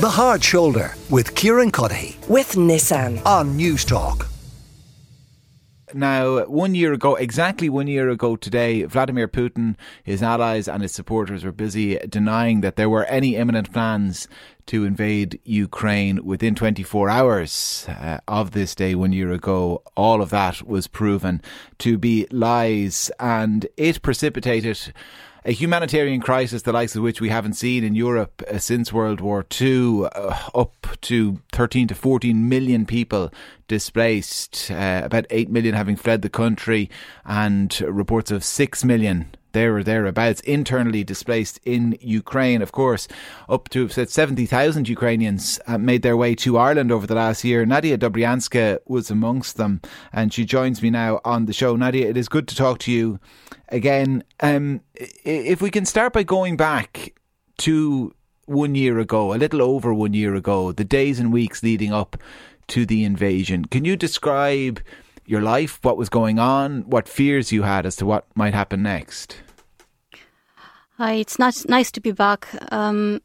The Hard Shoulder with Kieran Cuddihy with Nissan on Newstalk. Now, one year ago, exactly one year ago today, Vladimir Putin, his allies, and his supporters were busy denying that there were any imminent plans to invade Ukraine within 24 hours uh, of this day one year ago. All of that was proven to be lies, and it precipitated a humanitarian crisis the likes of which we haven't seen in Europe uh, since World War II, uh, up to 13 to 14 million people displaced, uh, about 8 million having fled the country, and reports of 6 million there or thereabouts, internally displaced in Ukraine. Of course, up to said 70,000 Ukrainians uh, made their way to Ireland over the last year. Nadia Dobrianska was amongst them, and she joins me now on the show. Nadia, it is good to talk to you again. Um, if we can start by going back to one year ago, a little over one year ago, the days and weeks leading up to the invasion, can you describe your life, what was going on, what fears you had as to what might happen next? Hi, it's not nice to be back. Um,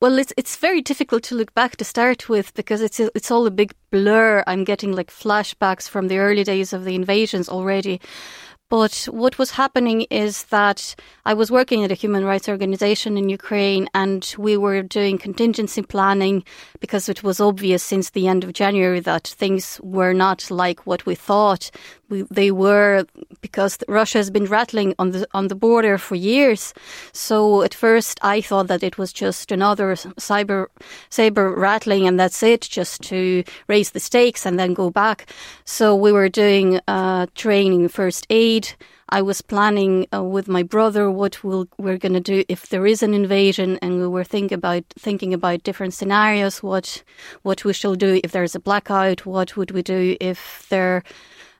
well, it's it's very difficult to look back to start with because it's it's all a big blur. I'm getting like flashbacks from the early days of the invasions already. But what was happening is that I was working at a human rights organization in Ukraine and we were doing contingency planning because it was obvious since the end of January that things were not like what we thought we, they were because Russia has been rattling on the on the border for years. So at first I thought that it was just another cyber saber rattling and that's it, just to raise the stakes and then go back. So we were doing uh, training first aid. I was planning uh, with my brother what we'll, we're going to do if there is an invasion, and we were thinking about thinking about different scenarios. What what we shall do if there's a blackout? What would we do if there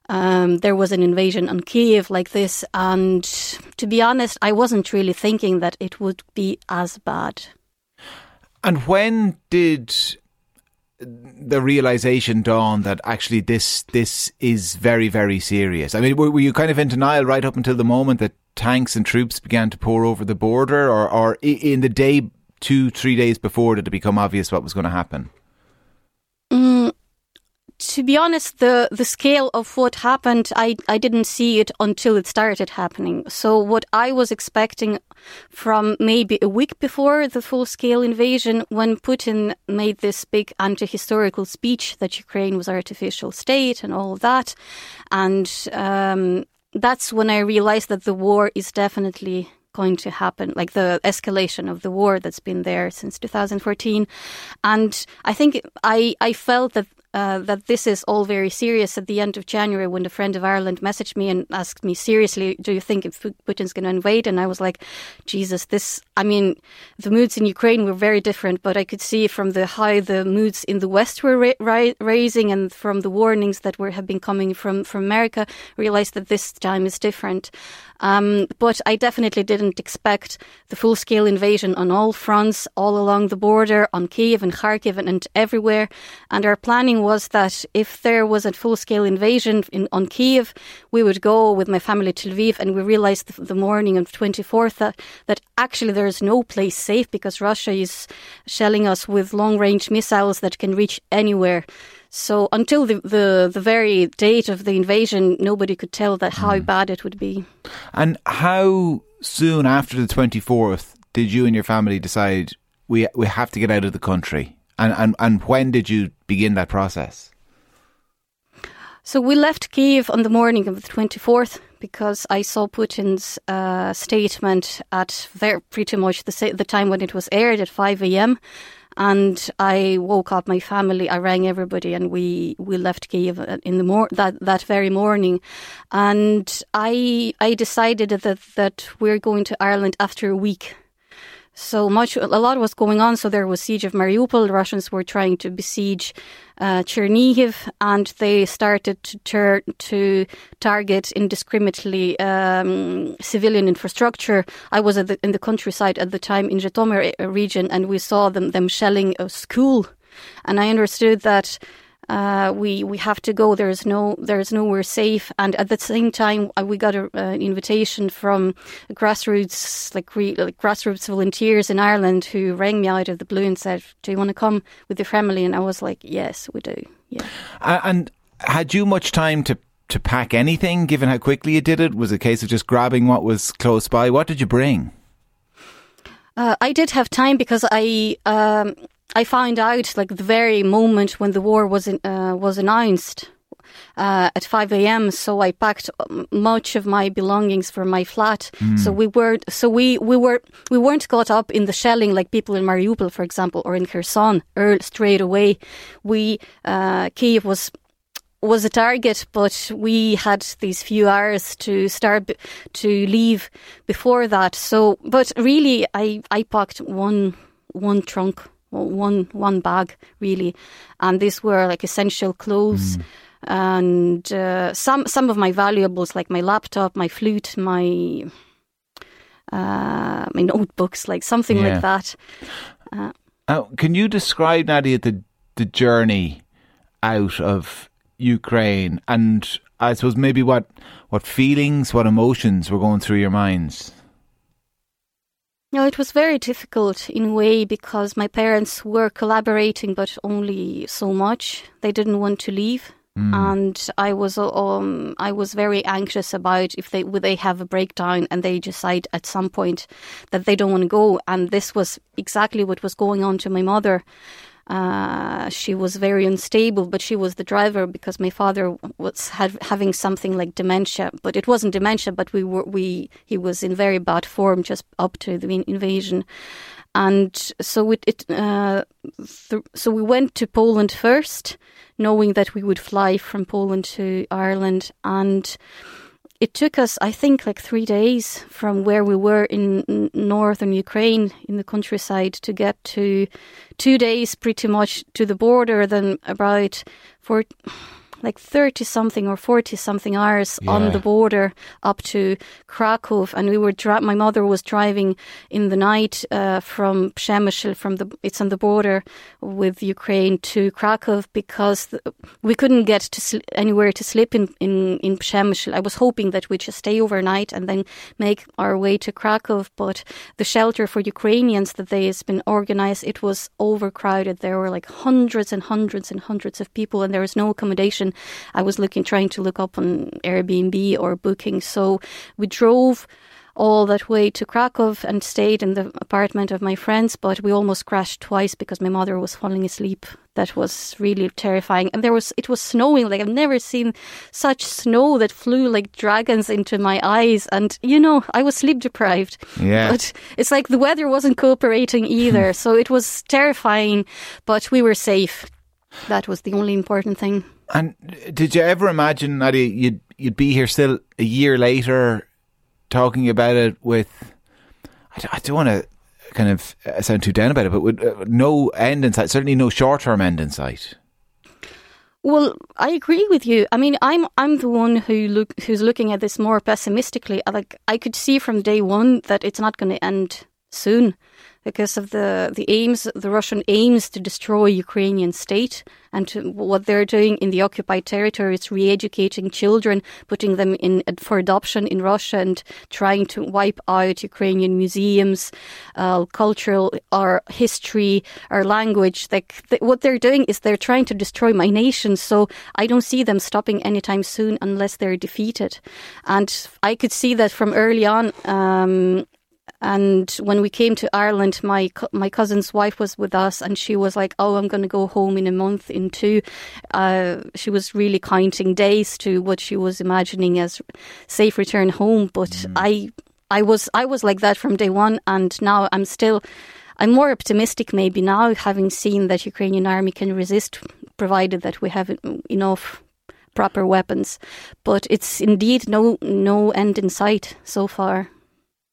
um, there was an invasion on Kiev like this. And to be honest, I wasn't really thinking that it would be as bad. And when did the realization dawn that actually this this is very very serious? I mean, were, were you kind of in denial right up until the moment that tanks and troops began to pour over the border, or, or in the day two three days before did it become obvious what was going to happen? To be honest, the, the scale of what happened, I, I didn't see it until it started happening. So what I was expecting from maybe a week before the full scale invasion, when Putin made this big anti-historical speech that Ukraine was artificial state and all of that. And, um, that's when I realized that the war is definitely going to happen, like the escalation of the war that's been there since 2014. And I think I, I felt that uh, that this is all very serious at the end of January when a friend of Ireland messaged me and asked me seriously, do you think if Putin's going to invade? And I was like, Jesus, this, I mean, the moods in Ukraine were very different, but I could see from the how the moods in the West were ra- ra- raising and from the warnings that were have been coming from, from America, realized that this time is different. Um, but I definitely didn't expect the full scale invasion on all fronts, all along the border, on Kiev and Kharkiv and, and everywhere. And our planning was that if there was a full scale invasion in, on Kiev, we would go with my family to Lviv. And we realized the, the morning of 24th that, that actually there is no place safe because Russia is shelling us with long range missiles that can reach anywhere. So until the, the, the very date of the invasion, nobody could tell that how mm. bad it would be. And how soon after the twenty fourth did you and your family decide we we have to get out of the country? And and and when did you begin that process? So we left Kiev on the morning of the twenty fourth because I saw Putin's uh, statement at very, pretty much the, the time when it was aired at 5 a.m. And I woke up my family. I rang everybody, and we we left Kiev uh, in the mor- that that very morning. And I I decided that that we're going to Ireland after a week so much, a lot was going on. So there was siege of Mariupol. The Russians were trying to besiege uh, Chernihiv, and they started to, to target indiscriminately um, civilian infrastructure. I was the, in the countryside at the time in Zhytomyr region, and we saw them them shelling a school, and I understood that uh, we we have to go. There's no there's nowhere safe. And at the same time, uh, we got an invitation from grassroots like, re, like grassroots volunteers in Ireland who rang me out of the blue and said, "Do you want to come with your family?" And I was like, "Yes, we do." Yeah. and had you much time to to pack anything, given how quickly you did it? Was it a case of just grabbing what was close by? What did you bring? Uh, I did have time because I um, I found out like the very moment when the war was in, uh, was announced uh, at 5 a.m. So I packed much of my belongings for my flat. Mm. So we were so we we were we weren't caught up in the shelling like people in Mariupol, for example, or in Kherson. Early, straight away, we uh, Kiev was was a target, but we had these few hours to start to leave before that. So, but really, I I packed one one trunk one one bag really, and these were like essential clothes. Mm. And uh, some some of my valuables, like my laptop, my flute, my uh, my notebooks, like something yeah. like that. Uh, uh, can you describe Nadia the the journey out of Ukraine, and I suppose maybe what what feelings, what emotions were going through your minds? No, it was very difficult in a way because my parents were collaborating, but only so much. They didn't want to leave, mm. and I was um I was very anxious about if they would they have a breakdown and they decide at some point that they don't want to go. And this was exactly what was going on to my mother. Uh, she was very unstable, but she was the driver because my father was having something like dementia. But it wasn't dementia, but we were we he was in very bad form just up to the invasion, and so it, it uh, th- so we went to Poland first, knowing that we would fly from Poland to Ireland and it took us, I think, like three days from where we were in northern Ukraine in the countryside to get to two days pretty much to the border, then about four like 30 something or 40 something hours yeah. on the border up to Krakow. And we were, dri- my mother was driving in the night uh, from Przemysl, from the, it's on the border with Ukraine to Krakow because the, we couldn't get to sl- anywhere to sleep in, in, in Przemysl. I was hoping that we'd just stay overnight and then make our way to Krakow. But the shelter for Ukrainians that they has been organized, it was overcrowded. There were like hundreds and hundreds and hundreds of people and there was no accommodation I was looking, trying to look up on Airbnb or booking. So we drove all that way to Krakow and stayed in the apartment of my friends, but we almost crashed twice because my mother was falling asleep. That was really terrifying. And there was, it was snowing. Like I've never seen such snow that flew like dragons into my eyes. And, you know, I was sleep deprived. Yeah. But it's like the weather wasn't cooperating either. so it was terrifying, but we were safe. That was the only important thing. And did you ever imagine, that you'd you'd be here still a year later, talking about it with? I, I don't want to kind of uh, sound too down about it, but with uh, no end in sight. Certainly, no short term end in sight. Well, I agree with you. I mean, I'm I'm the one who look who's looking at this more pessimistically. Like I could see from day one that it's not going to end soon because of the, the aims, the Russian aims to destroy Ukrainian state and to, what they're doing in the occupied territory is re-educating children, putting them in for adoption in Russia and trying to wipe out Ukrainian museums, uh, cultural, our history, our language. Like th- what they're doing is they're trying to destroy my nation. So I don't see them stopping anytime soon unless they're defeated. And I could see that from early on. Um, and when we came to Ireland, my my cousin's wife was with us, and she was like, "Oh, I'm going to go home in a month, in two. Uh, she was really counting days to what she was imagining as safe return home. But mm. I, I was I was like that from day one, and now I'm still. I'm more optimistic maybe now, having seen that Ukrainian army can resist, provided that we have enough proper weapons. But it's indeed no no end in sight so far.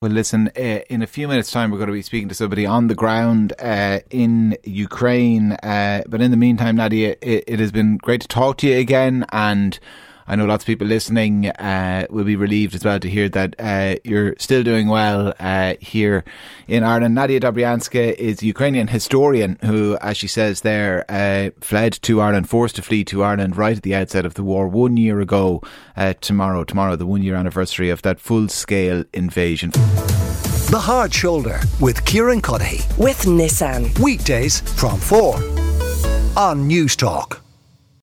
Well, listen, uh, in a few minutes' time, we're going to be speaking to somebody on the ground uh, in Ukraine. Uh, but in the meantime, Nadia, it, it, has been great to talk to you again. And I know lots of people listening uh, will be relieved as well to hear that uh, you're still doing well uh, here in Ireland. Nadia Dobrianska is a Ukrainian historian who, as she says there, uh, fled to Ireland, forced to flee to Ireland right at the outset of the war one year ago. Uh, tomorrow, tomorrow, the one year anniversary of that full scale invasion. The Hard Shoulder with Kieran Cuddihy. With Nissan. Weekdays from 4 on Newstalk.